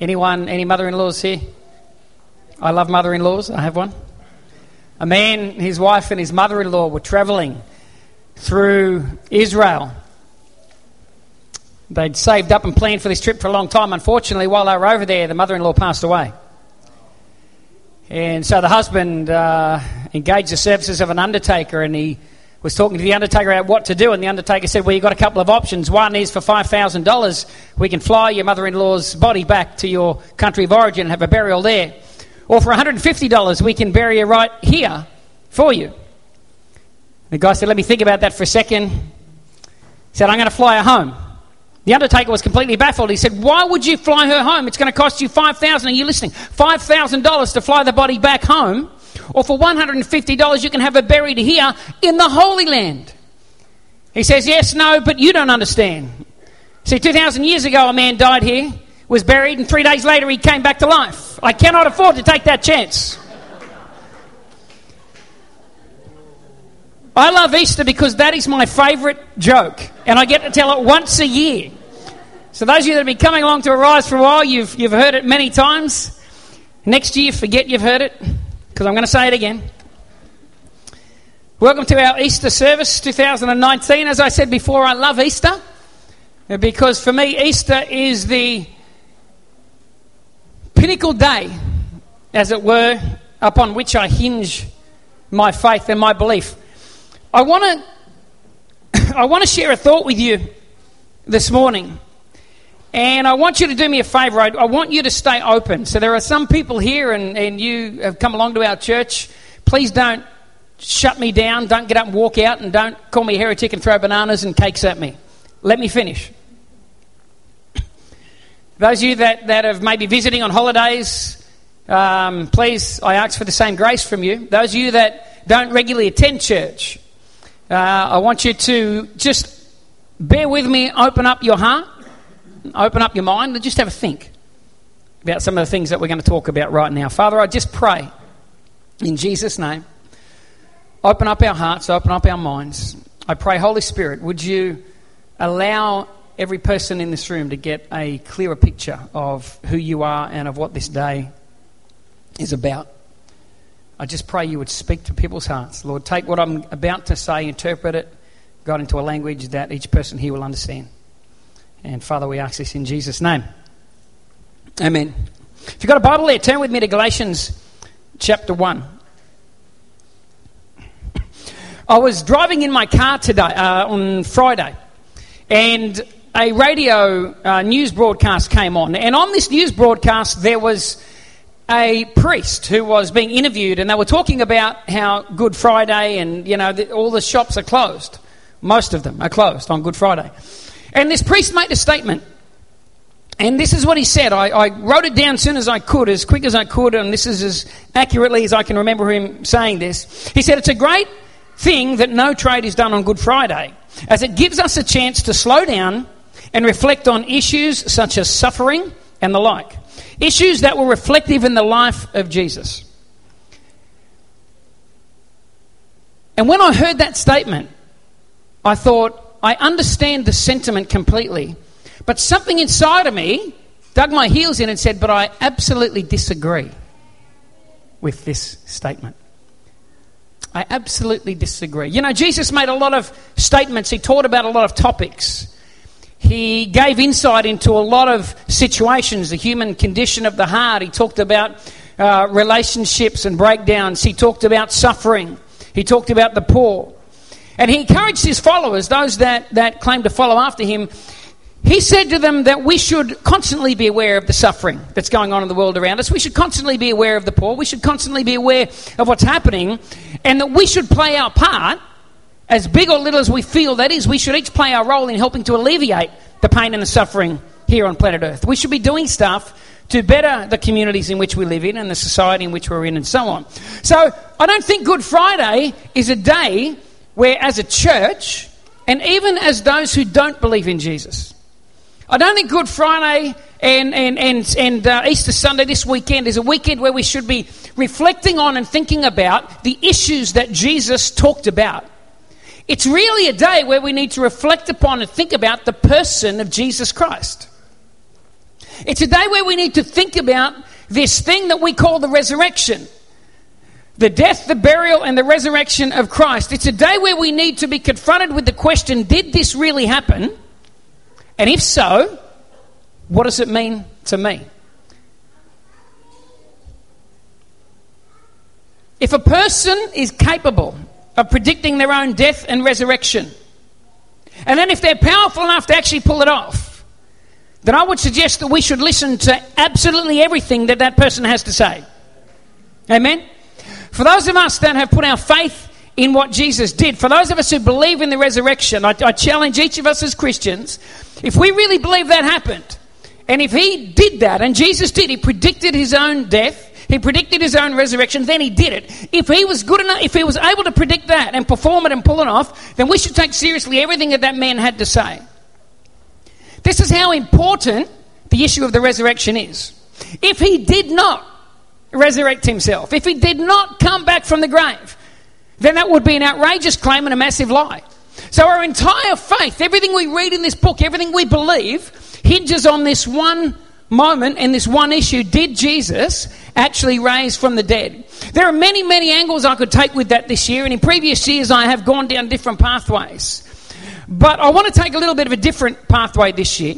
Anyone, any mother in laws here? I love mother in laws. I have one. A man, his wife, and his mother in law were traveling through Israel. They'd saved up and planned for this trip for a long time. Unfortunately, while they were over there, the mother in law passed away. And so the husband uh, engaged the services of an undertaker and he was talking to the undertaker about what to do. And the undertaker said, Well, you've got a couple of options. One is for $5,000, we can fly your mother in law's body back to your country of origin and have a burial there. Or for $150, we can bury her right here for you. The guy said, Let me think about that for a second. He said, I'm going to fly her home. The undertaker was completely baffled. He said, Why would you fly her home? It's going to cost you 5,000. Are you listening? $5,000 to fly the body back home. Or for $150, you can have her buried here in the Holy Land. He says, Yes, no, but you don't understand. See, 2,000 years ago, a man died here, was buried, and three days later, he came back to life. I cannot afford to take that chance. I love Easter because that is my favourite joke, and I get to tell it once a year. So, those of you that have been coming along to Arise for a while, you've, you've heard it many times. Next year, forget you've heard it, because I'm going to say it again. Welcome to our Easter service 2019. As I said before, I love Easter because for me, Easter is the pinnacle day, as it were, upon which I hinge my faith and my belief. I want to I want to share a thought with you this morning. And I want you to do me a favor. I, I, want you to stay open. So there are some people here, and, and you have come along to our church. Please don't shut me down. Don't get up and walk out, and don't call me a heretic and throw bananas and cakes at me. Let me finish. Those of you that, that have maybe visiting on holidays, um, please, I ask for the same grace from you. Those of you that don't regularly attend church, uh, I want you to just bear with me, open up your heart, open up your mind, and just have a think about some of the things that we're going to talk about right now. Father, I just pray in Jesus' name, open up our hearts, open up our minds. I pray, Holy Spirit, would you allow every person in this room to get a clearer picture of who you are and of what this day is about. I just pray you would speak to people's hearts. Lord, take what I'm about to say, interpret it, God, into a language that each person here will understand. And Father, we ask this in Jesus' name. Amen. If you've got a Bible there, turn with me to Galatians chapter 1. I was driving in my car today, uh, on Friday, and a radio uh, news broadcast came on. And on this news broadcast, there was a priest who was being interviewed, and they were talking about how Good Friday and, you know, the, all the shops are closed. Most of them are closed on Good Friday. And this priest made a statement. And this is what he said. I, I, wrote it down as soon as I could, as quick as I could, and this is as accurately as I can remember him saying this. He said, It's a great thing that no trade is done on Good Friday, as it gives us a chance to slow down and reflect on issues such as suffering and the like. Issues that were reflective in the life of Jesus. And when I heard that statement, I thought, I understand the sentiment completely, but something inside of me dug my heels in and said, But I absolutely disagree with this statement. I absolutely disagree. You know, Jesus made a lot of statements, he taught about a lot of topics. He gave insight into a lot of situations, the human condition of the heart. He talked about uh, relationships and breakdowns. He talked about suffering. He talked about the poor. And he encouraged his followers, those that, that claim to follow after him, he said to them that we should constantly be aware of the suffering that's going on in the world around us. We should constantly be aware of the poor. We should constantly be aware of what's happening. And that we should play our part as big or little as we feel that is, we should each play our role in helping to alleviate the pain and the suffering here on planet Earth. We should be doing stuff to better the communities in which we live in and the society in which we're in and so on. So I don't think Good Friday is a day where, as a church, and even as those who don't believe in Jesus, I don't think Good Friday and, and, and, and uh, Easter Sunday this weekend is a weekend where we should be reflecting on and thinking about the issues that Jesus talked about. It's really a day where we need to reflect upon and think about the person of Jesus Christ. It's a day where we need to think about this thing that we call the resurrection the death, the burial, and the resurrection of Christ. It's a day where we need to be confronted with the question did this really happen? And if so, what does it mean to me? If a person is capable of predicting their own death and resurrection, and then if they're powerful enough to actually pull it off, then I would suggest that we should listen to absolutely everything that that person has to say. Amen? For those of us that have put our faith in what Jesus did, for those of us who believe in the resurrection, I, I challenge each of us as Christians if we really believe that happened, and if he did that, and Jesus did, he predicted his own death, he predicted his own resurrection, then he did it. If he was good enough, if he was able to predict that and perform it and pull it off, then we should take seriously everything that that man had to say. This is how important the issue of the resurrection is. If he did not resurrect himself, if he did not come back from the grave, then that would be an outrageous claim and a massive lie. So, our entire faith, everything we read in this book, everything we believe, hinges on this one moment and this one issue did Jesus actually raise from the dead? There are many, many angles I could take with that this year, and in previous years I have gone down different pathways. But I want to take a little bit of a different pathway this year.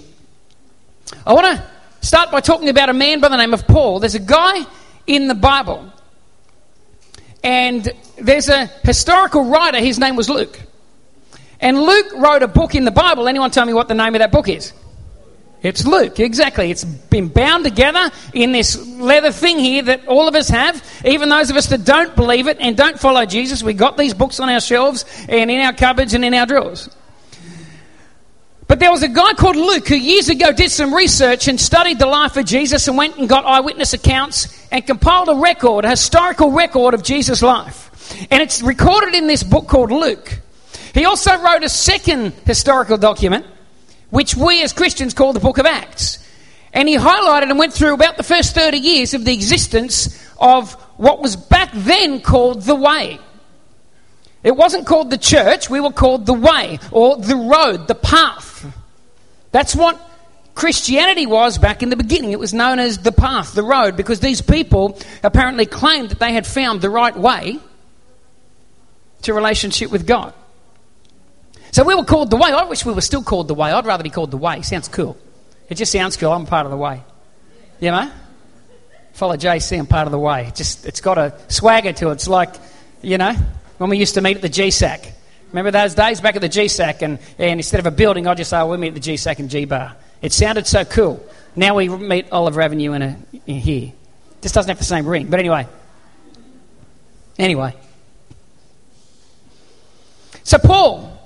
I want to start by talking about a man by the name of Paul. There's a guy in the Bible, and there's a historical writer, his name was Luke. And Luke wrote a book in the Bible. Anyone tell me what the name of that book is? It's Luke, exactly. It's been bound together in this leather thing here that all of us have. Even those of us that don't believe it and don't follow Jesus, we got these books on our shelves and in our cupboards and in our drawers. But there was a guy called Luke who years ago did some research and studied the life of Jesus and went and got eyewitness accounts and compiled a record, a historical record of Jesus' life. And it's recorded in this book called Luke. He also wrote a second historical document which we as Christians call the book of Acts. And he highlighted and went through about the first 30 years of the existence of what was back then called the way. It wasn't called the church, we were called the way or the road, the path. That's what Christianity was back in the beginning. It was known as the path, the road, because these people apparently claimed that they had found the right way to relationship with God. So we were called the way. I wish we were still called the way. I'd rather be called the way. Sounds cool. It just sounds cool. I'm part of the way. You know? Follow JC, I'm part of the way. Just, it's got a swagger to it. It's like, you know, when we used to meet at the GSAC. Remember those days back at the GSAC? And, and instead of a building, I'd just say, oh, we meet at the GSAC and G Bar. It sounded so cool. Now we meet Oliver Avenue in, a, in here. This doesn't have the same ring. But anyway. Anyway. So Paul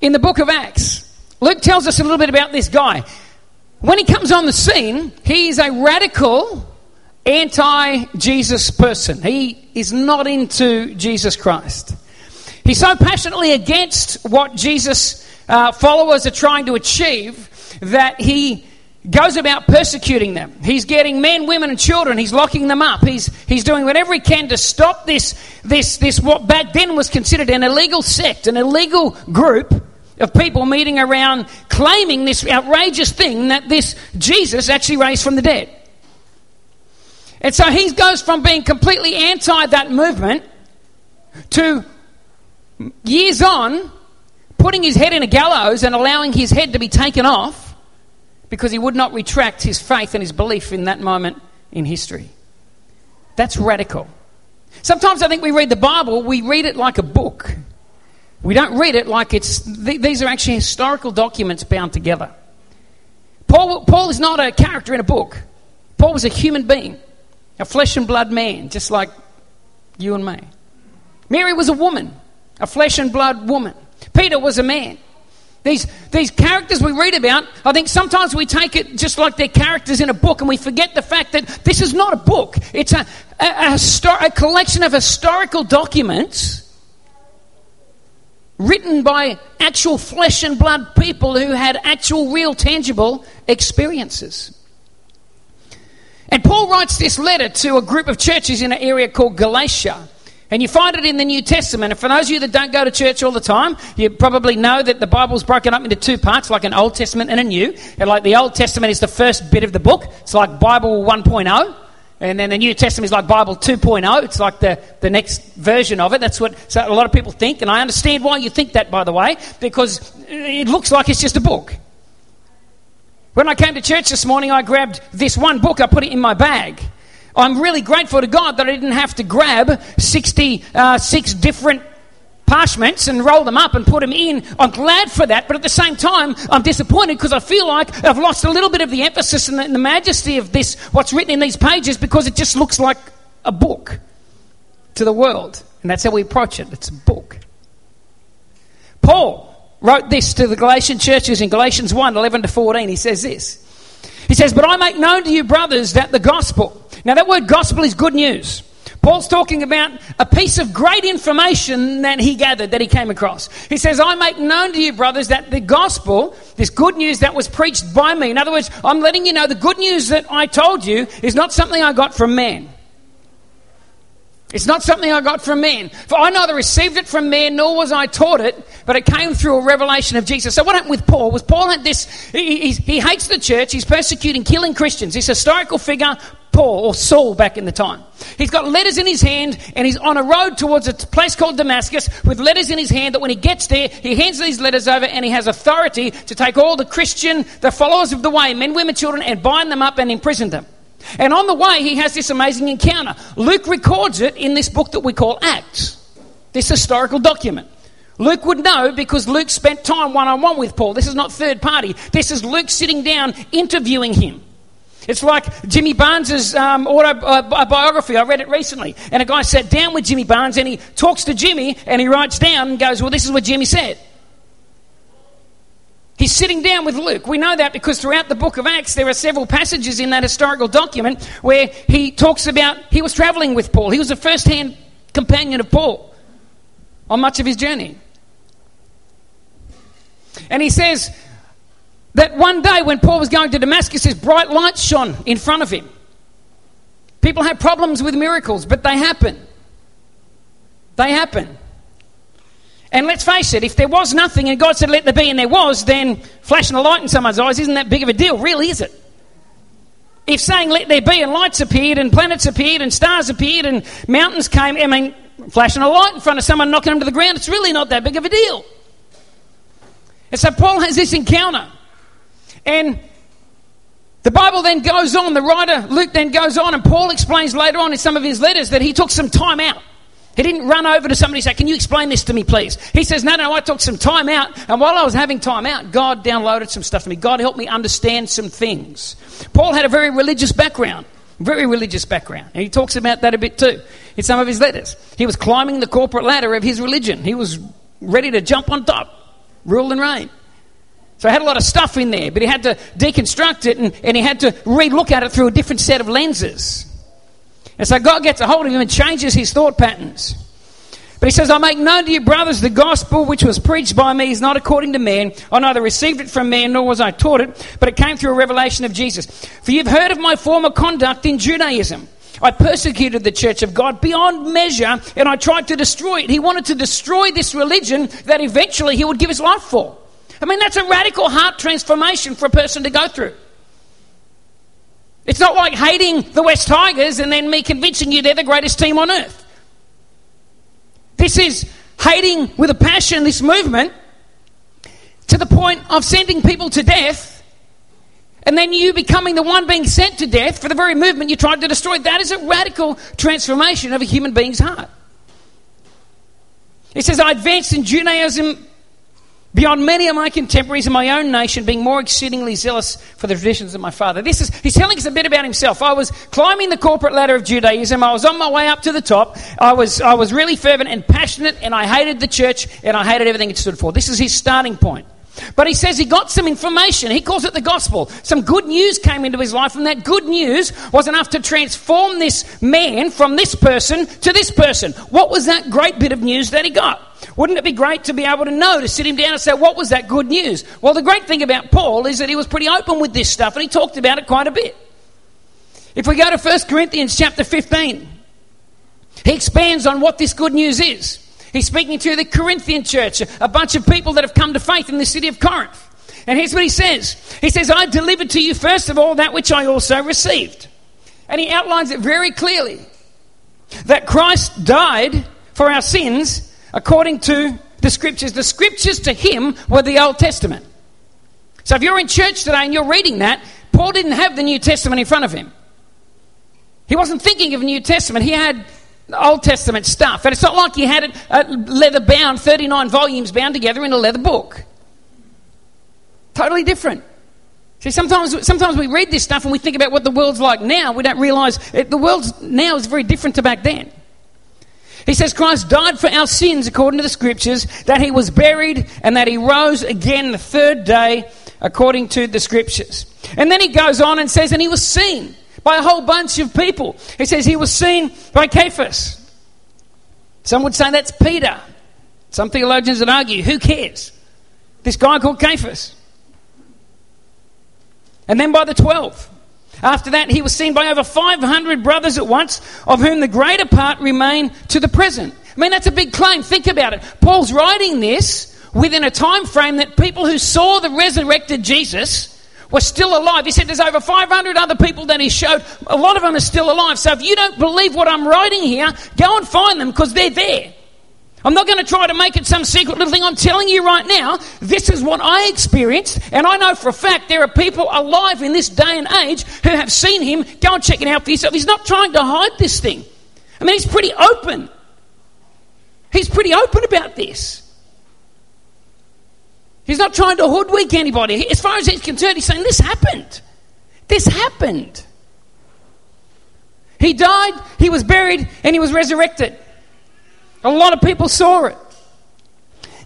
in the book of Acts, Luke tells us a little bit about this guy. When he comes on the scene, he's a radical anti Jesus person. He is not into Jesus Christ. He's so passionately against what Jesus uh, followers are trying to achieve that he goes about persecuting them. He's getting men, women, and children. He's locking them up. He's, he's doing whatever he can to stop this, this, this, what back then was considered an illegal sect, an illegal group of people meeting around claiming this outrageous thing that this Jesus actually raised from the dead. And so he goes from being completely anti that movement to years on putting his head in a gallows and allowing his head to be taken off because he would not retract his faith and his belief in that moment in history. That's radical. Sometimes I think we read the Bible, we read it like a book. We don't read it like it's, th- these are actually historical documents bound together. Paul, Paul is not a character in a book. Paul was a human being, a flesh and blood man, just like you and me. Mary was a woman, a flesh and blood woman. Peter was a man. These, these characters we read about, I think sometimes we take it just like they're characters in a book and we forget the fact that this is not a book. It's a, a, a, histor- a collection of historical documents written by actual flesh and blood people who had actual, real, tangible experiences. And Paul writes this letter to a group of churches in an area called Galatia. And you find it in the New Testament. And for those of you that don't go to church all the time, you probably know that the Bible's broken up into two parts, like an Old Testament and a New. And like the Old Testament is the first bit of the book. It's like Bible 1.0. And then the New Testament is like Bible 2.0. It's like the, the next version of it. That's what so a lot of people think. And I understand why you think that, by the way, because it looks like it's just a book. When I came to church this morning, I grabbed this one book, I put it in my bag. I'm really grateful to God that I didn't have to grab 66 uh, different parchments and roll them up and put them in. I'm glad for that, but at the same time, I'm disappointed because I feel like I've lost a little bit of the emphasis and the, and the majesty of this, what's written in these pages, because it just looks like a book to the world. And that's how we approach it. It's a book. Paul wrote this to the Galatian churches in Galatians 1 11 to 14. He says this. He says, But I make known to you, brothers, that the gospel. Now, that word gospel is good news. Paul's talking about a piece of great information that he gathered, that he came across. He says, I make known to you, brothers, that the gospel, this good news that was preached by me, in other words, I'm letting you know the good news that I told you is not something I got from man. It's not something I got from men. For I neither received it from men nor was I taught it, but it came through a revelation of Jesus. So what happened with Paul was Paul had this, he, he hates the church, he's persecuting, killing Christians. This historical figure, Paul, or Saul back in the time. He's got letters in his hand and he's on a road towards a place called Damascus with letters in his hand that when he gets there, he hands these letters over and he has authority to take all the Christian, the followers of the way, men, women, children, and bind them up and imprison them. And on the way, he has this amazing encounter. Luke records it in this book that we call Acts, this historical document. Luke would know because Luke spent time one on one with Paul. This is not third party. This is Luke sitting down interviewing him. It's like Jimmy Barnes's um, autobiography. I read it recently. And a guy sat down with Jimmy Barnes and he talks to Jimmy and he writes down and goes, Well, this is what Jimmy said. He's sitting down with Luke. We know that because throughout the book of Acts, there are several passages in that historical document where he talks about he was traveling with Paul. He was a first hand companion of Paul on much of his journey. And he says that one day when Paul was going to Damascus, his bright light shone in front of him. People have problems with miracles, but they happen. They happen. And let's face it, if there was nothing and God said, let there be, and there was, then flashing a light in someone's eyes isn't that big of a deal, really, is it? If saying, let there be, and lights appeared, and planets appeared, and stars appeared, and mountains came, I mean, flashing a light in front of someone knocking them to the ground, it's really not that big of a deal. And so Paul has this encounter. And the Bible then goes on, the writer Luke then goes on, and Paul explains later on in some of his letters that he took some time out. He didn't run over to somebody and say, Can you explain this to me, please? He says, No, no, I took some time out. And while I was having time out, God downloaded some stuff to me. God helped me understand some things. Paul had a very religious background, very religious background. And he talks about that a bit too in some of his letters. He was climbing the corporate ladder of his religion, he was ready to jump on top, rule and reign. So he had a lot of stuff in there, but he had to deconstruct it and, and he had to re look at it through a different set of lenses. And so God gets a hold of him and changes his thought patterns. But he says, I make known to you, brothers, the gospel which was preached by me is not according to man. I neither received it from man nor was I taught it, but it came through a revelation of Jesus. For you've heard of my former conduct in Judaism. I persecuted the church of God beyond measure and I tried to destroy it. He wanted to destroy this religion that eventually he would give his life for. I mean, that's a radical heart transformation for a person to go through. It's not like hating the West Tigers and then me convincing you they're the greatest team on earth. This is hating with a passion this movement to the point of sending people to death and then you becoming the one being sent to death for the very movement you tried to destroy. That is a radical transformation of a human being's heart. He says, I advanced in Judaism beyond many of my contemporaries in my own nation, being more exceedingly zealous for the traditions of my father. This is, he's telling us a bit about himself. I was climbing the corporate ladder of Judaism. I was on my way up to the top. I was, I was really fervent and passionate, and I hated the church, and I hated everything it stood for. This is his starting point. But he says he got some information. He calls it the gospel. Some good news came into his life, and that good news was enough to transform this man from this person to this person. What was that great bit of news that he got? Wouldn't it be great to be able to know, to sit him down and say, What was that good news? Well, the great thing about Paul is that he was pretty open with this stuff, and he talked about it quite a bit. If we go to 1 Corinthians chapter 15, He expands on what this good news is. He's speaking to the Corinthian church, a bunch of people that have come to faith in the city of Corinth. And here's what he says He says, I delivered to you first of all that which I also received. And he outlines it very clearly that Christ died for our sins according to the scriptures. The scriptures to him were the Old Testament. So if you're in church today and you're reading that, Paul didn't have the New Testament in front of him. He wasn't thinking of New Testament. He had Old Testament stuff. And it's not like he had it uh, leather bound, 39 volumes bound together in a leather book. Totally different. See, sometimes, sometimes we read this stuff and we think about what the world's like now. We don't realize it, the world now is very different to back then. He says Christ died for our sins according to the scriptures, that he was buried, and that he rose again the third day according to the scriptures. And then he goes on and says, and he was seen by a whole bunch of people. He says he was seen by Cephas. Some would say that's Peter. Some theologians would argue, who cares? This guy called Cephas. And then by the 12. After that, he was seen by over 500 brothers at once, of whom the greater part remain to the present. I mean, that's a big claim. Think about it. Paul's writing this within a time frame that people who saw the resurrected Jesus were still alive. He said there's over 500 other people that he showed. A lot of them are still alive. So if you don't believe what I'm writing here, go and find them because they're there. I'm not going to try to make it some secret little thing. I'm telling you right now, this is what I experienced, and I know for a fact there are people alive in this day and age who have seen him. Go and check it out for yourself. He's not trying to hide this thing. I mean, he's pretty open. He's pretty open about this. He's not trying to hoodwink anybody. As far as he's concerned, he's saying, This happened. This happened. He died, he was buried, and he was resurrected. A lot of people saw it.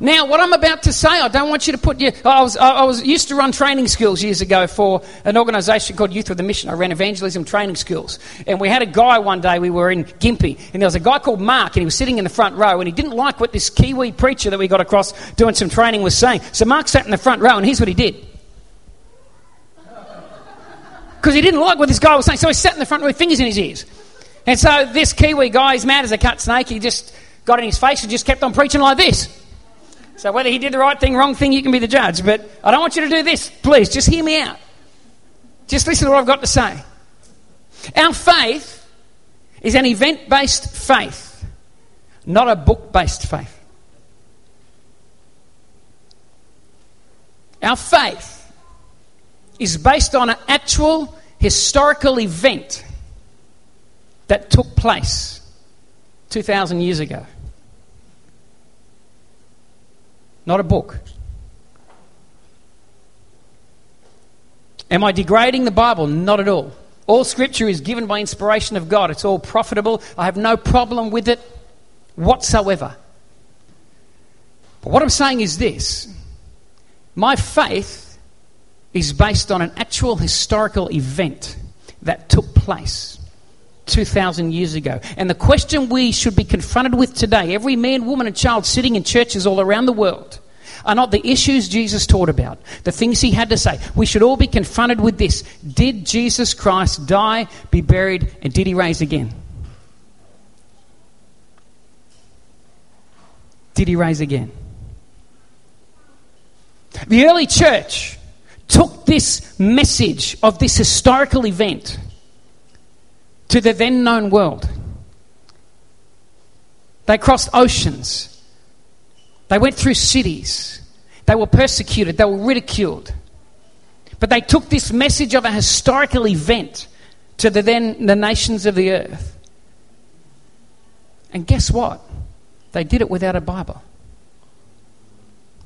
Now, what I'm about to say, I don't want you to put your. I was, I was used to run training schools years ago for an organisation called Youth with a Mission. I ran evangelism training schools. And we had a guy one day, we were in Gympie, and there was a guy called Mark, and he was sitting in the front row, and he didn't like what this Kiwi preacher that we got across doing some training was saying. So Mark sat in the front row, and here's what he did. Because he didn't like what this guy was saying. So he sat in the front row with fingers in his ears. And so this Kiwi guy, he's mad as a cut snake, he just got in his face and just kept on preaching like this. So whether he did the right thing, wrong thing, you can be the judge. But I don't want you to do this. Please, just hear me out. Just listen to what I've got to say. Our faith is an event based faith, not a book based faith. Our faith is based on an actual historical event that took place 2,000 years ago. not a book. Am I degrading the Bible? Not at all. All scripture is given by inspiration of God. It's all profitable. I have no problem with it whatsoever. But what I'm saying is this my faith is based on an actual historical event that took place. 2,000 years ago. And the question we should be confronted with today, every man, woman, and child sitting in churches all around the world, are not the issues Jesus taught about, the things he had to say. We should all be confronted with this Did Jesus Christ die, be buried, and did he rise again? Did he rise again? The early church took this message of this historical event to the then known world. They crossed oceans. They went through cities. They were persecuted. They were ridiculed. But they took this message of a historical event to the then the nations of the earth. And guess what? They did it without a Bible.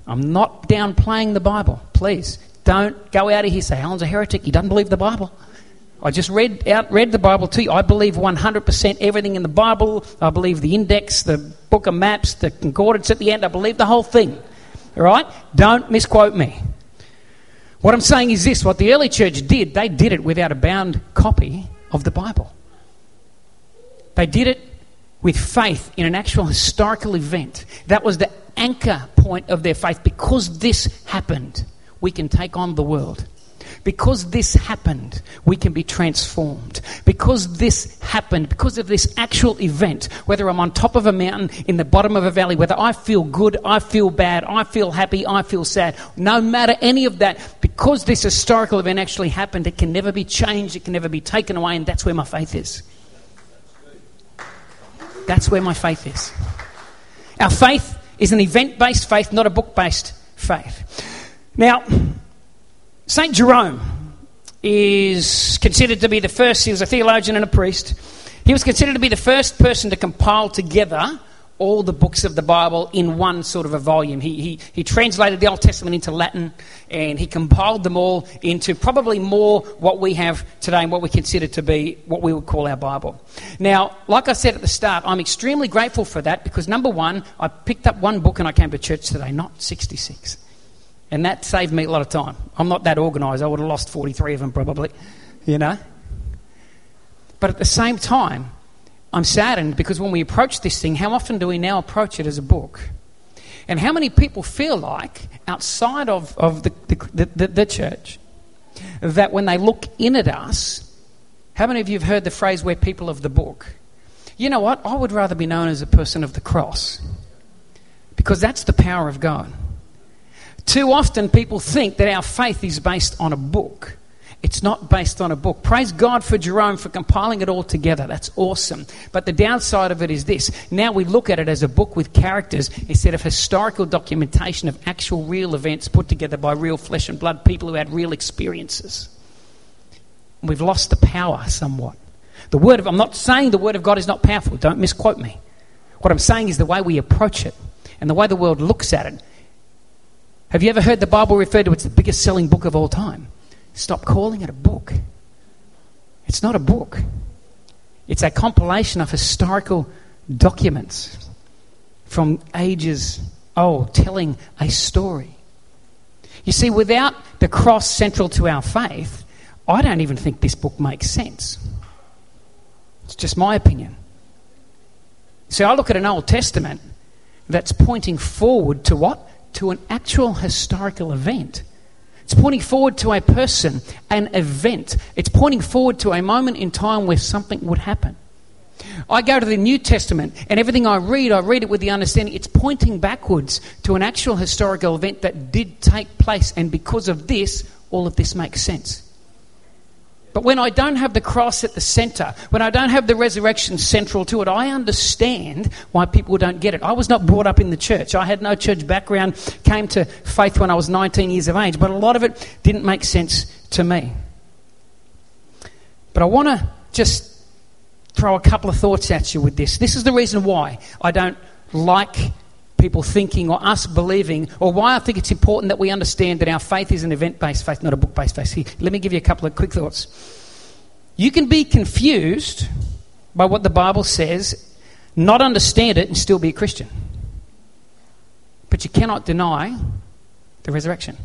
I'm not downplaying the Bible. Please don't go out of here and say Alan's a heretic. He doesn't believe the Bible. I just read out read the Bible to you. I believe 100% everything in the Bible. I believe the index, the book of maps, the concordance at the end. I believe the whole thing. All right? Don't misquote me. What I'm saying is this what the early church did, they did it without a bound copy of the Bible. They did it with faith in an actual historical event. That was the anchor point of their faith. Because this happened, we can take on the world. Because this happened, we can be transformed. Because this happened, because of this actual event, whether I'm on top of a mountain, in the bottom of a valley, whether I feel good, I feel bad, I feel happy, I feel sad, no matter any of that, because this historical event actually happened, it can never be changed, it can never be taken away, and that's where my faith is. That's where my faith is. Our faith is an event based faith, not a book based faith. Now, St. Jerome is considered to be the first, he was a theologian and a priest. He was considered to be the first person to compile together all the books of the Bible in one sort of a volume. He, he, he translated the Old Testament into Latin and he compiled them all into probably more what we have today and what we consider to be what we would call our Bible. Now, like I said at the start, I'm extremely grateful for that because number one, I picked up one book and I came to church today, not 66. And that saved me a lot of time. I'm not that organised. I would have lost 43 of them probably, you know. But at the same time, I'm saddened because when we approach this thing, how often do we now approach it as a book? And how many people feel like, outside of, of the, the, the, the church, that when they look in at us, how many of you have heard the phrase, we're people of the book? You know what? I would rather be known as a person of the cross because that's the power of God. Too often people think that our faith is based on a book. It's not based on a book. Praise God for Jerome for compiling it all together. That's awesome. But the downside of it is this. Now we look at it as a book with characters instead of historical documentation of actual real events put together by real flesh and blood people who had real experiences. We've lost the power somewhat. The word of I'm not saying the word of God is not powerful. Don't misquote me. What I'm saying is the way we approach it and the way the world looks at it. Have you ever heard the Bible referred to as the biggest selling book of all time? Stop calling it a book. It's not a book, it's a compilation of historical documents from ages old telling a story. You see, without the cross central to our faith, I don't even think this book makes sense. It's just my opinion. See, I look at an Old Testament that's pointing forward to what? To an actual historical event. It's pointing forward to a person, an event. It's pointing forward to a moment in time where something would happen. I go to the New Testament, and everything I read, I read it with the understanding it's pointing backwards to an actual historical event that did take place, and because of this, all of this makes sense. But when I don't have the cross at the center, when I don't have the resurrection central to it, I understand why people don't get it. I was not brought up in the church. I had no church background, came to faith when I was 19 years of age, but a lot of it didn't make sense to me. But I want to just throw a couple of thoughts at you with this. This is the reason why I don't like people thinking or us believing, or why I think it's important that we understand that our faith is an event based faith, not a book based faith. Here, let me give you a couple of quick thoughts. You can be confused by what the Bible says, not understand it, and still be a Christian. But you cannot deny the resurrection.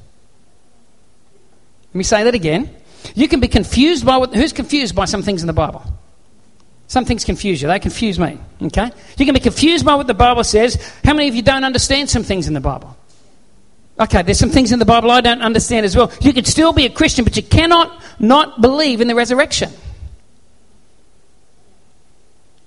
Let me say that again. You can be confused by what, who's confused by some things in the Bible? Some things confuse you. They confuse me. Okay? You can be confused by what the Bible says. How many of you don't understand some things in the Bible? Okay, there's some things in the Bible I don't understand as well. You can still be a Christian, but you cannot not believe in the resurrection.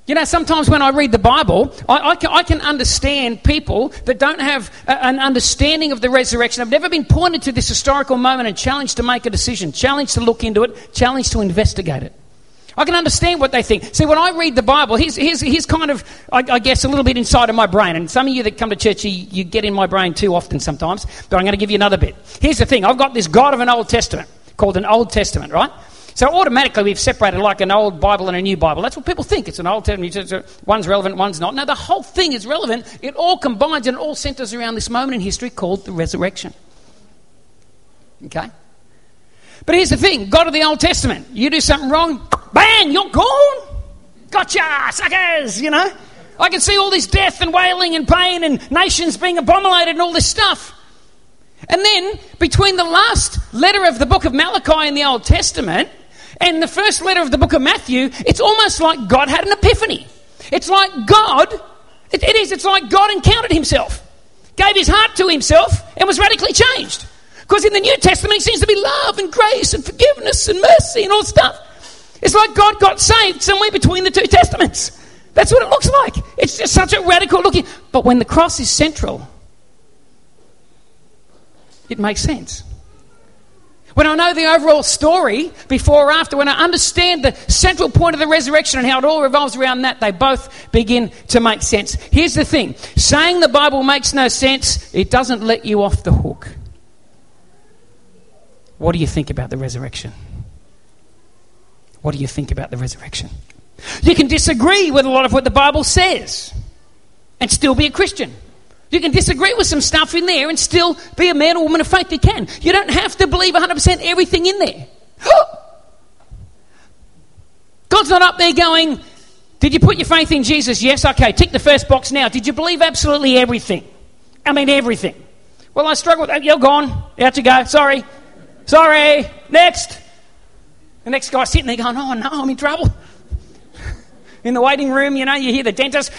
You know, sometimes when I read the Bible, I, I, can, I can, understand people that don't have a, an understanding of the resurrection. I've never been pointed to this historical moment and challenged to make a decision, challenged to look into it, challenged to investigate it. I can understand what they think. See, when I read the Bible, here's, here's, here's kind of, I, I, guess, a little bit inside of my brain. And some of you that come to church, you, you get in my brain too often sometimes. But I'm going to give you another bit. Here's the thing I've got this God of an Old Testament called an Old Testament, right? So automatically we've separated like an old Bible and a new Bible. That's what people think. It's an Old Testament. One's relevant, one's not. No, the whole thing is relevant. It all combines and all centers around this moment in history called the resurrection. Okay? But here's the thing God of the Old Testament, you do something wrong, bang, you're gone. Gotcha, suckers, you know. I can see all this death and wailing and pain and nations being abominated and all this stuff. And then, between the last letter of the book of Malachi in the Old Testament and the first letter of the book of Matthew, it's almost like God had an epiphany. It's like God, it, it is, it's like God encountered himself, gave his heart to himself, and was radically changed. Because in the New Testament, it seems to be love and grace and forgiveness and mercy and all stuff. It's like God got saved somewhere between the two testaments. That's what it looks like. It's just such a radical looking. But when the cross is central, it makes sense. When I know the overall story before or after, when I understand the central point of the resurrection and how it all revolves around that, they both begin to make sense. Here's the thing saying the Bible makes no sense, it doesn't let you off the hook. What do you think about the resurrection? What do you think about the resurrection? You can disagree with a lot of what the Bible says and still be a Christian. You can disagree with some stuff in there and still be a man or woman of faith. You can. You don't have to believe 100% everything in there. God's not up there going, Did you put your faith in Jesus? Yes, okay. Tick the first box now. Did you believe absolutely everything? I mean, everything. Well, I struggle with that. You're gone. Out you go. Sorry. Sorry. Next. The next guy's sitting there going, Oh, no, I'm in trouble. In the waiting room, you know, you hear the dentist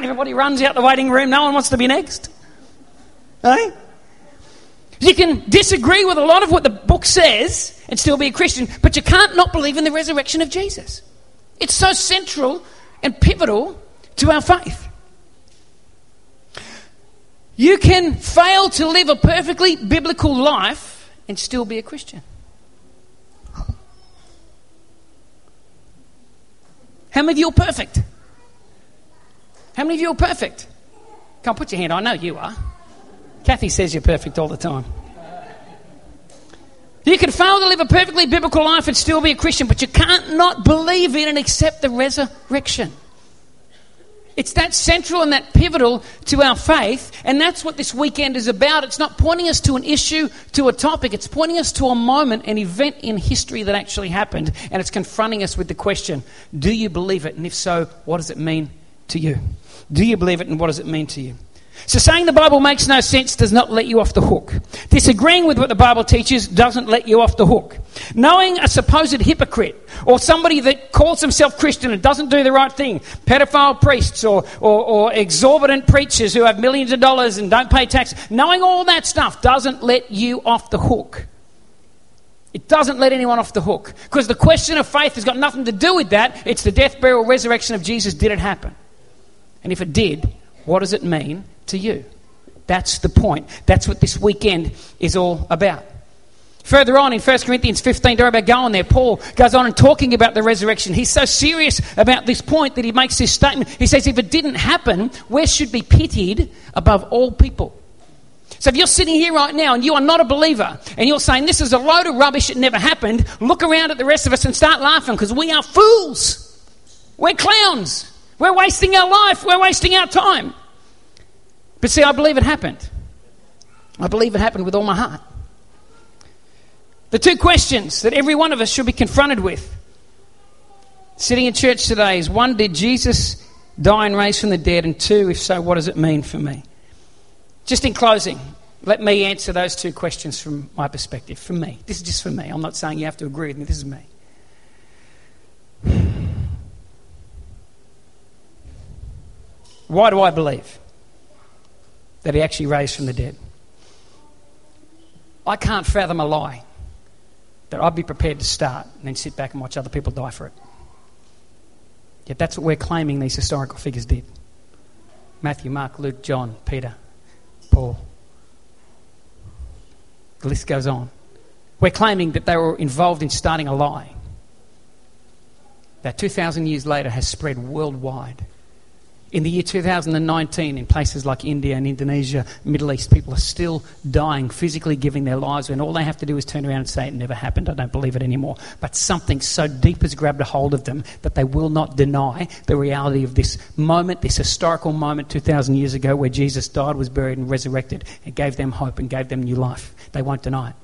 and everybody runs out the waiting room. No one wants to be next. Eh? You can disagree with a lot of what the book says and still be a Christian, but you can't not believe in the resurrection of Jesus. It's so central and pivotal to our faith. You can fail to live a perfectly biblical life and still be a Christian. How many of you are perfect? How many of you are perfect? Come put your hand. I know you are. Kathy says you're perfect all the time. You can fail to live a perfectly biblical life and still be a Christian, but you can't not believe in and accept the resurrection. It's that central and that pivotal to our faith, and that's what this weekend is about. It's not pointing us to an issue, to a topic, it's pointing us to a moment, an event in history that actually happened, and it's confronting us with the question do you believe it? And if so, what does it mean to you? Do you believe it, and what does it mean to you? So, saying the Bible makes no sense does not let you off the hook. Disagreeing with what the Bible teaches doesn't let you off the hook. Knowing a supposed hypocrite or somebody that calls himself Christian and doesn't do the right thing, pedophile priests or, or, or exorbitant preachers who have millions of dollars and don't pay tax, knowing all that stuff doesn't let you off the hook. It doesn't let anyone off the hook. Because the question of faith has got nothing to do with that. It's the death, burial, resurrection of Jesus. Did it happen? And if it did, what does it mean to you? That's the point. That's what this weekend is all about. Further on in 1 Corinthians 15, don't worry about going there, Paul goes on and talking about the resurrection. He's so serious about this point that he makes this statement. He says, if it didn't happen, we should be pitied above all people. So if you're sitting here right now and you are not a believer and you're saying this is a load of rubbish, it never happened, look around at the rest of us and start laughing because we are fools. We're clowns. We're wasting our life. We're wasting our time. But see, I believe it happened. I believe it happened with all my heart. The two questions that every one of us should be confronted with sitting in church today is one, did Jesus die and raise from the dead? And two, if so, what does it mean for me? Just in closing, let me answer those two questions from my perspective. For me. This is just for me. I'm not saying you have to agree with me. This is me. Why do I believe that he actually raised from the dead? I can't fathom a lie that I'd be prepared to start and then sit back and watch other people die for it. Yet that's what we're claiming these historical figures did Matthew, Mark, Luke, John, Peter, Paul. The list goes on. We're claiming that they were involved in starting a lie that 2,000 years later has spread worldwide in the year 2019, in places like India and Indonesia, Middle East, people are still dying, physically giving their lives when all they have to do is turn around and say, It never happened, I don't believe it anymore. But something so deep has grabbed a hold of them that they will not deny the reality of this moment, this historical moment 2,000 years ago where Jesus died, was buried, and resurrected and gave them hope and gave them new life. They won't deny it.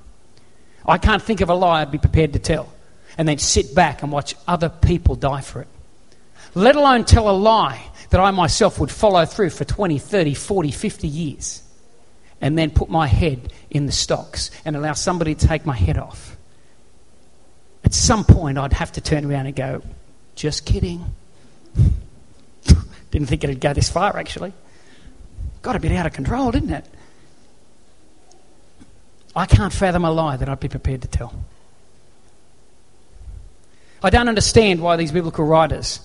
I can't think of a lie I'd be prepared to tell and then sit back and watch other people die for it. Let alone tell a lie that I myself would follow through for 20, 30, 40, 50 years and then put my head in the stocks and allow somebody to take my head off. At some point, I'd have to turn around and go, just kidding. didn't think it'd go this far, actually. Got a bit out of control, didn't it? I can't fathom a lie that I'd be prepared to tell. I don't understand why these biblical writers,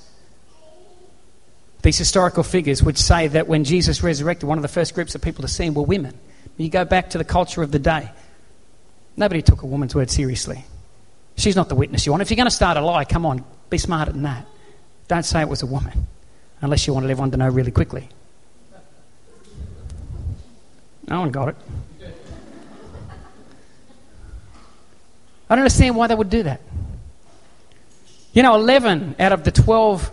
these historical figures, would say that when Jesus resurrected, one of the first groups of people to see him were women. You go back to the culture of the day. Nobody took a woman's word seriously. She's not the witness you want. If you're going to start a lie, come on, be smarter than that. Don't say it was a woman, unless you wanted everyone to know really quickly. No one got it. I don't understand why they would do that. You know, 11 out of the 12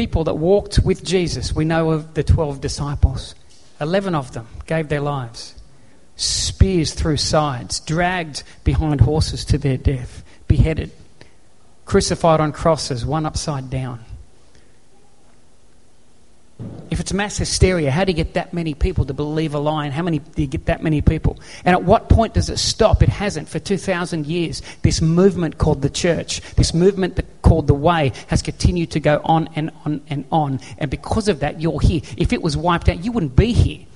people that walked with Jesus, we know of the 12 disciples. 11 of them gave their lives. Spears through sides, dragged behind horses to their death, beheaded, crucified on crosses, one upside down. If it's mass hysteria, how do you get that many people to believe a lie? And how many do you get that many people? And at what point does it stop? It hasn't. For 2,000 years, this movement called the church, this movement called the way, has continued to go on and on and on. And because of that, you're here. If it was wiped out, you wouldn't be here.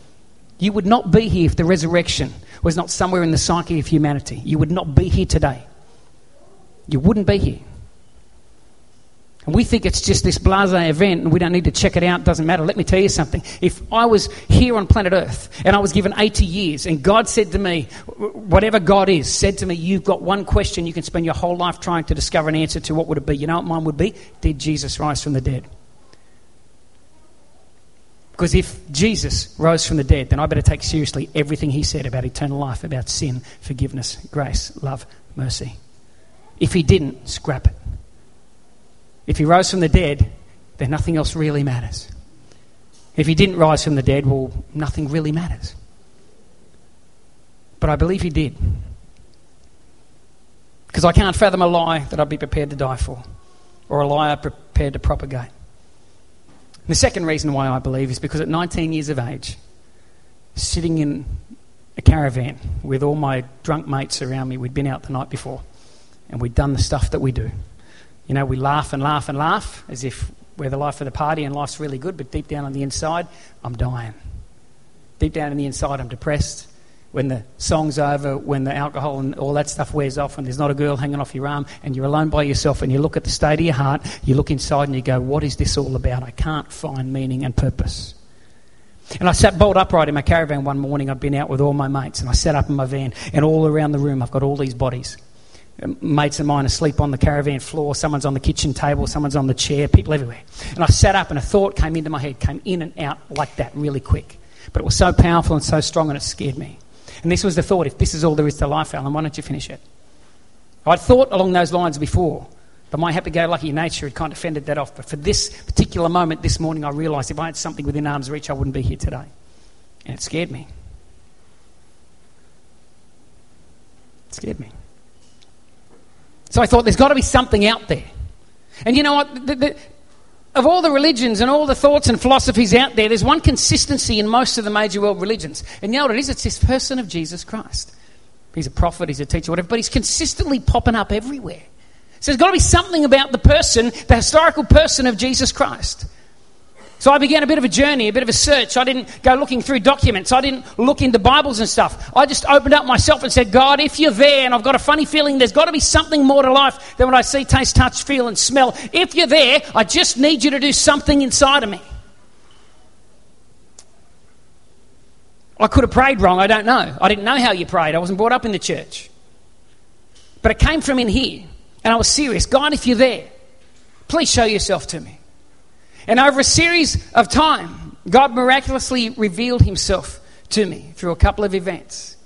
You would not be here if the resurrection was not somewhere in the psyche of humanity. You would not be here today. You wouldn't be here. And we think it's just this blase event and we don't need to check it out, doesn't matter. Let me tell you something. If I was here on planet Earth and I was given 80 years and God said to me, whatever God is, said to me, you've got one question you can spend your whole life trying to discover an answer to, what would it be? You know what mine would be? Did Jesus rise from the dead? Because if Jesus rose from the dead, then I better take seriously everything he said about eternal life, about sin, forgiveness, grace, love, mercy. If he didn't, scrap it. If he rose from the dead, then nothing else really matters. If he didn't rise from the dead, well, nothing really matters. But I believe he did. Because I can't fathom a lie that I'd be prepared to die for, or a lie I'm prepared to propagate. The second reason why I believe is because at 19 years of age, sitting in a caravan with all my drunk mates around me, we'd been out the night before, and we'd done the stuff that we do. You know, we laugh and laugh and laugh as if we're the life of the party and life's really good, but deep down on the inside, I'm dying. Deep down on the inside, I'm depressed. When the song's over, when the alcohol and all that stuff wears off, and there's not a girl hanging off your arm, and you're alone by yourself, and you look at the state of your heart, you look inside and you go, What is this all about? I can't find meaning and purpose. And I sat bolt upright in my caravan one morning. I'd been out with all my mates, and I sat up in my van, and all around the room, I've got all these bodies Uh, mates of mine asleep on the caravan floor, someone's on the kitchen table, someone's on the chair, people everywhere. And I sat up and a thought came into my head, came in and out like that really quick. But it was so powerful and so strong and it scared me. And this was the thought if this is all there is to life, Alan, why don't you finish it? I'd thought along those lines before, but my happy go lucky nature had kind of fended that off. But for this particular moment this morning, I realised if I had something within arm's reach, I wouldn't be here today. And it scared me. It scared me. So I thought there's got to be something out there. And you know what? The, the, of all the religions and all the thoughts and philosophies out there, there's one consistency in most of the major world religions. And you know what it is? It's this person of Jesus Christ. He's a prophet, he's a teacher, whatever, but he's consistently popping up everywhere. So there's got to be something about the person, the historical person of Jesus Christ. So I began a bit of a journey, a bit of a search. I didn't go looking through documents. I didn't look into Bibles and stuff. I just opened up myself and said, God, if you're there, and I've got a funny feeling there's got to be something more to life than what I see, taste, touch, feel, and smell. If you're there, I just need you to do something inside of me. I could have prayed wrong. I don't know. I didn't know how you prayed. I wasn't brought up in the church. But it came from in here. And I was serious. God, if you're there, please show yourself to me. And over a series of time, God miraculously revealed himself to me through a couple of events.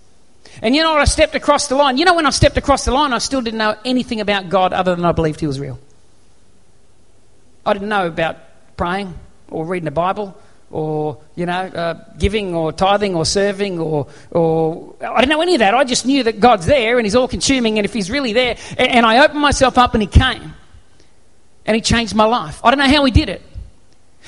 And you know what? I stepped across the line. You know, when I stepped across the line, I still didn't know anything about God other than I believed he was real. I didn't know about praying or reading the Bible or, you know, uh, giving or tithing or serving or, or. I didn't know any of that. I just knew that God's there and he's all consuming and if he's really there. And, and I opened myself up and he came. And he changed my life. I don't know how he did it.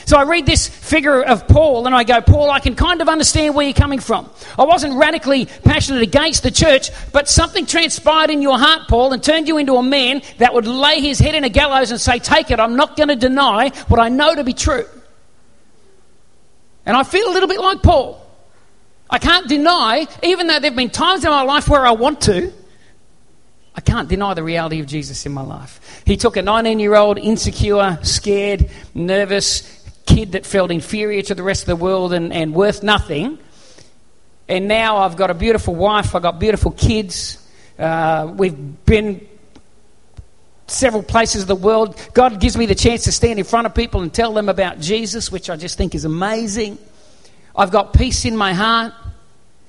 So I read this figure of Paul and I go, Paul, I can kind of understand where you're coming from. I wasn't radically passionate against the church, but something transpired in your heart, Paul, and turned you into a man that would lay his head in a gallows and say, Take it, I'm not going to deny what I know to be true. And I feel a little bit like Paul. I can't deny, even though there have been times in my life where I want to, I can't deny the reality of Jesus in my life. He took a 19 year old, insecure, scared, nervous kid that felt inferior to the rest of the world and, and worth nothing. And now I've got a beautiful wife, I've got beautiful kids. Uh, we've been several places of the world. God gives me the chance to stand in front of people and tell them about Jesus, which I just think is amazing. I've got peace in my heart.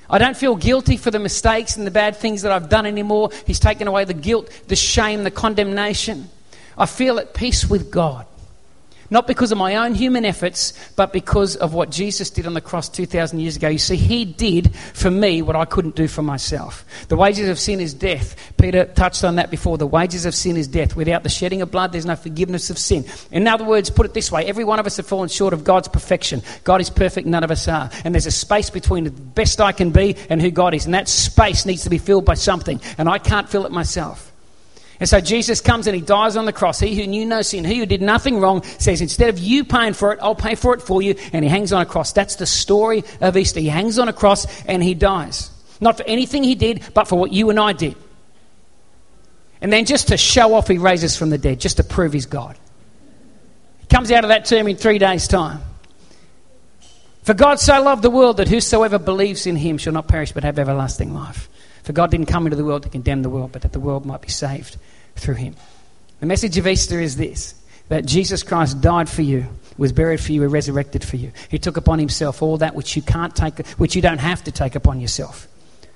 I don't feel guilty for the mistakes and the bad things that I've done anymore. He's taken away the guilt, the shame, the condemnation. I feel at peace with God. Not because of my own human efforts, but because of what Jesus did on the cross 2,000 years ago. You see, He did for me what I couldn't do for myself. The wages of sin is death. Peter touched on that before. The wages of sin is death. Without the shedding of blood, there's no forgiveness of sin. In other words, put it this way every one of us have fallen short of God's perfection. God is perfect, none of us are. And there's a space between the best I can be and who God is. And that space needs to be filled by something. And I can't fill it myself. And so Jesus comes and he dies on the cross. He who knew no sin, he who did nothing wrong, says, instead of you paying for it, I'll pay for it for you. And he hangs on a cross. That's the story of Easter. He hangs on a cross and he dies. Not for anything he did, but for what you and I did. And then just to show off, he raises from the dead, just to prove he's God. He comes out of that tomb in three days' time. For God so loved the world that whosoever believes in him shall not perish but have everlasting life. For God didn't come into the world to condemn the world, but that the world might be saved through him. The message of Easter is this that Jesus Christ died for you, was buried for you, and resurrected for you. He took upon himself all that which you can't take, which you don't have to take upon yourself.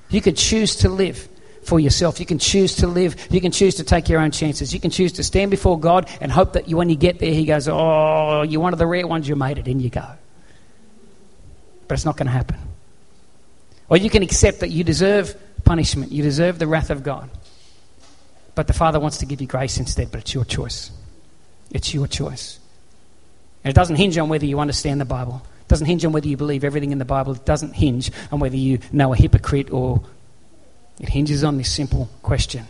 You could choose to live for yourself. You can choose to live. You can choose to take your own chances. You can choose to stand before God and hope that you, when you get there, He goes, Oh, you're one of the rare ones, you made it, in you go. But it's not going to happen. Or you can accept that you deserve punishment, you deserve the wrath of God. But the Father wants to give you grace instead, but it's your choice. It's your choice. And it doesn't hinge on whether you understand the Bible. It doesn't hinge on whether you believe everything in the Bible. It doesn't hinge on whether you know a hypocrite or. It hinges on this simple question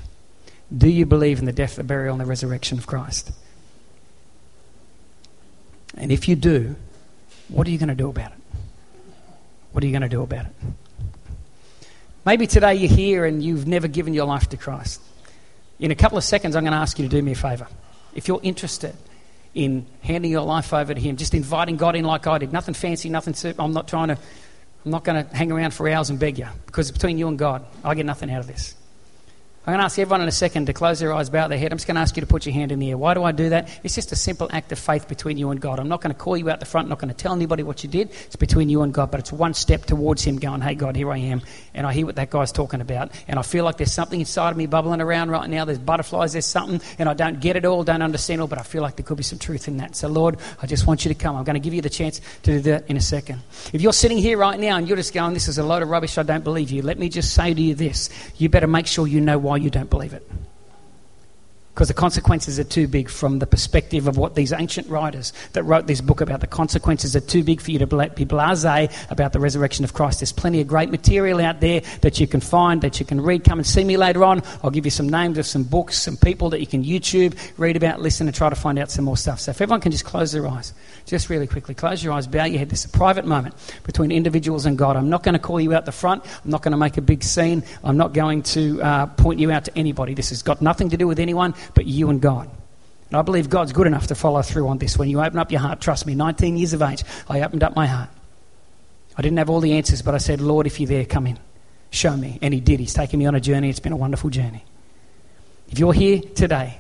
Do you believe in the death, the burial, and the resurrection of Christ? And if you do, what are you going to do about it? What are you going to do about it? Maybe today you're here and you've never given your life to Christ. In a couple of seconds, I'm going to ask you to do me a favor. If you're interested in handing your life over to Him, just inviting God in like I did, nothing fancy, nothing. I'm not trying to. I'm not going to hang around for hours and beg you because between you and God, I get nothing out of this. I'm going to ask everyone in a second to close their eyes, bow their head. I'm just going to ask you to put your hand in the air. Why do I do that? It's just a simple act of faith between you and God. I'm not going to call you out the front, I'm not going to tell anybody what you did. It's between you and God, but it's one step towards Him going, hey, God, here I am. And I hear what that guy's talking about. And I feel like there's something inside of me bubbling around right now. There's butterflies, there's something. And I don't get it all, don't understand it all, but I feel like there could be some truth in that. So, Lord, I just want you to come. I'm going to give you the chance to do that in a second. If you're sitting here right now and you're just going, this is a load of rubbish, I don't believe you, let me just say to you this. You better make sure you know why you don't believe it because the consequences are too big from the perspective of what these ancient writers that wrote this book about the consequences are too big for you to be blasé about the resurrection of Christ. There's plenty of great material out there that you can find, that you can read. Come and see me later on. I'll give you some names of some books, some people that you can YouTube, read about, listen, and try to find out some more stuff. So if everyone can just close their eyes, just really quickly, close your eyes, bow your head. This is a private moment between individuals and God. I'm not going to call you out the front. I'm not going to make a big scene. I'm not going to uh, point you out to anybody. This has got nothing to do with anyone but you and God. And I believe God's good enough to follow through on this. When you open up your heart, trust me, 19 years of age, I opened up my heart. I didn't have all the answers, but I said, Lord, if you're there, come in. Show me. And He did. He's taken me on a journey. It's been a wonderful journey. If you're here today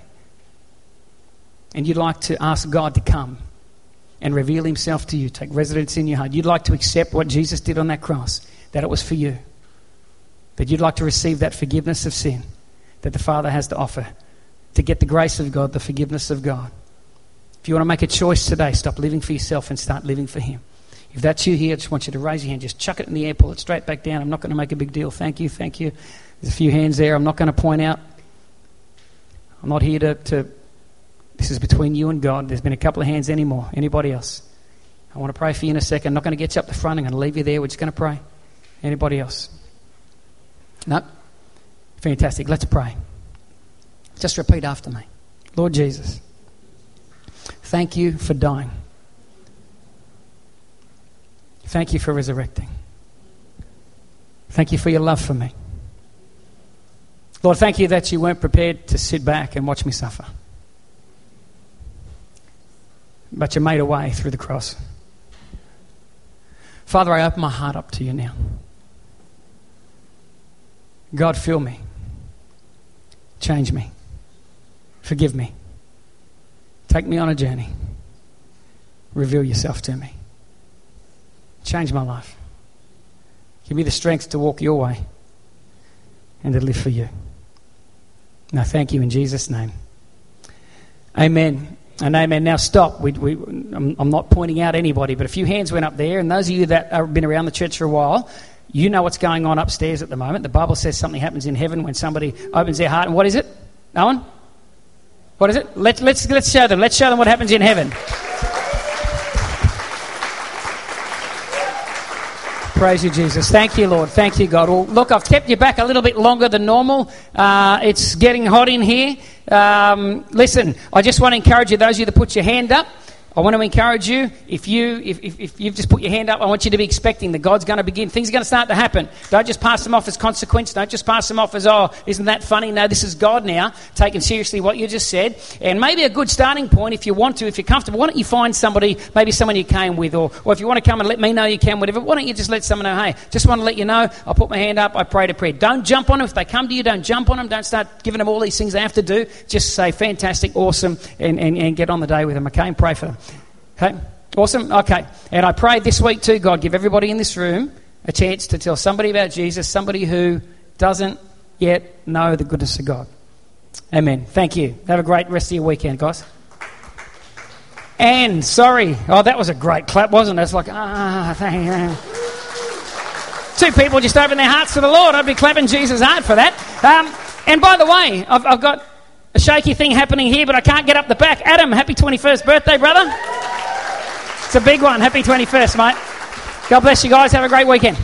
and you'd like to ask God to come and reveal Himself to you, take residence in your heart, you'd like to accept what Jesus did on that cross, that it was for you, that you'd like to receive that forgiveness of sin that the Father has to offer to get the grace of God, the forgiveness of God. If you want to make a choice today, stop living for yourself and start living for Him. If that's you here, I just want you to raise your hand. Just chuck it in the air, pull it straight back down. I'm not going to make a big deal. Thank you, thank you. There's a few hands there. I'm not going to point out. I'm not here to, to. This is between you and God. There's been a couple of hands anymore. Anybody else? I want to pray for you in a second. I'm not going to get you up the front. I'm going to leave you there. We're just going to pray. Anybody else? No? Fantastic. Let's pray. Just repeat after me Lord Jesus, thank you for dying. Thank you for resurrecting. Thank you for your love for me. Lord, thank you that you weren't prepared to sit back and watch me suffer. But you made a way through the cross. Father, I open my heart up to you now. God, fill me. Change me. Forgive me. Take me on a journey. Reveal yourself to me. Change my life. Give me the strength to walk your way and to live for you. I thank you in Jesus' name. Amen. And amen. Now stop. We, we, I'm, I'm, not pointing out anybody, but a few hands went up there. And those of you that have been around the church for a while, you know what's going on upstairs at the moment. The Bible says something happens in heaven when somebody opens their heart. And what is it? Owen? What is it? Let, let's, let's show them. Let's show them what happens in heaven. Praise you, Jesus. Thank you, Lord. Thank you, God. Well, look, I've kept you back a little bit longer than normal. Uh, it's getting hot in here. Um, listen, I just want to encourage you, those of you that put your hand up, I want to encourage you, if, you if, if, if, you've just put your hand up, I want you to be expecting that God's going to begin. Things are going to start to happen. Don't just pass them off as consequence. Don't just pass them off as, oh, isn't that funny? No, this is God now, taking seriously what you just said. And maybe a good starting point, if you want to, if you're comfortable, why don't you find somebody, maybe someone you came with, or, or if you want to come and let me know you can, whatever, why don't you just let someone know, hey, just want to let you know, I put my hand up, I prayed a prayer. Don't jump on them. If they come to you, don't jump on them. Don't start giving them all these things they have to do. Just say, fantastic, awesome, and, and, and get on the day with them, okay? And pray for them. Okay? Awesome? Okay. And I pray this week too, God, give everybody in this room a chance to tell somebody about Jesus, somebody who doesn't yet know the goodness of God. Amen. Thank you. Have a great rest of your weekend, guys. And sorry, oh, that was a great clap, wasn't it? It's like, ah, thank you. Two people just opened their hearts to the Lord. I'd be clapping Jesus' heart for that. Um, and by the way, I've, I've got a shaky thing happening here, but I can't get up the back. Adam, happy 21st birthday, brother. It's a big one. Happy 21st, mate. God bless you guys. Have a great weekend.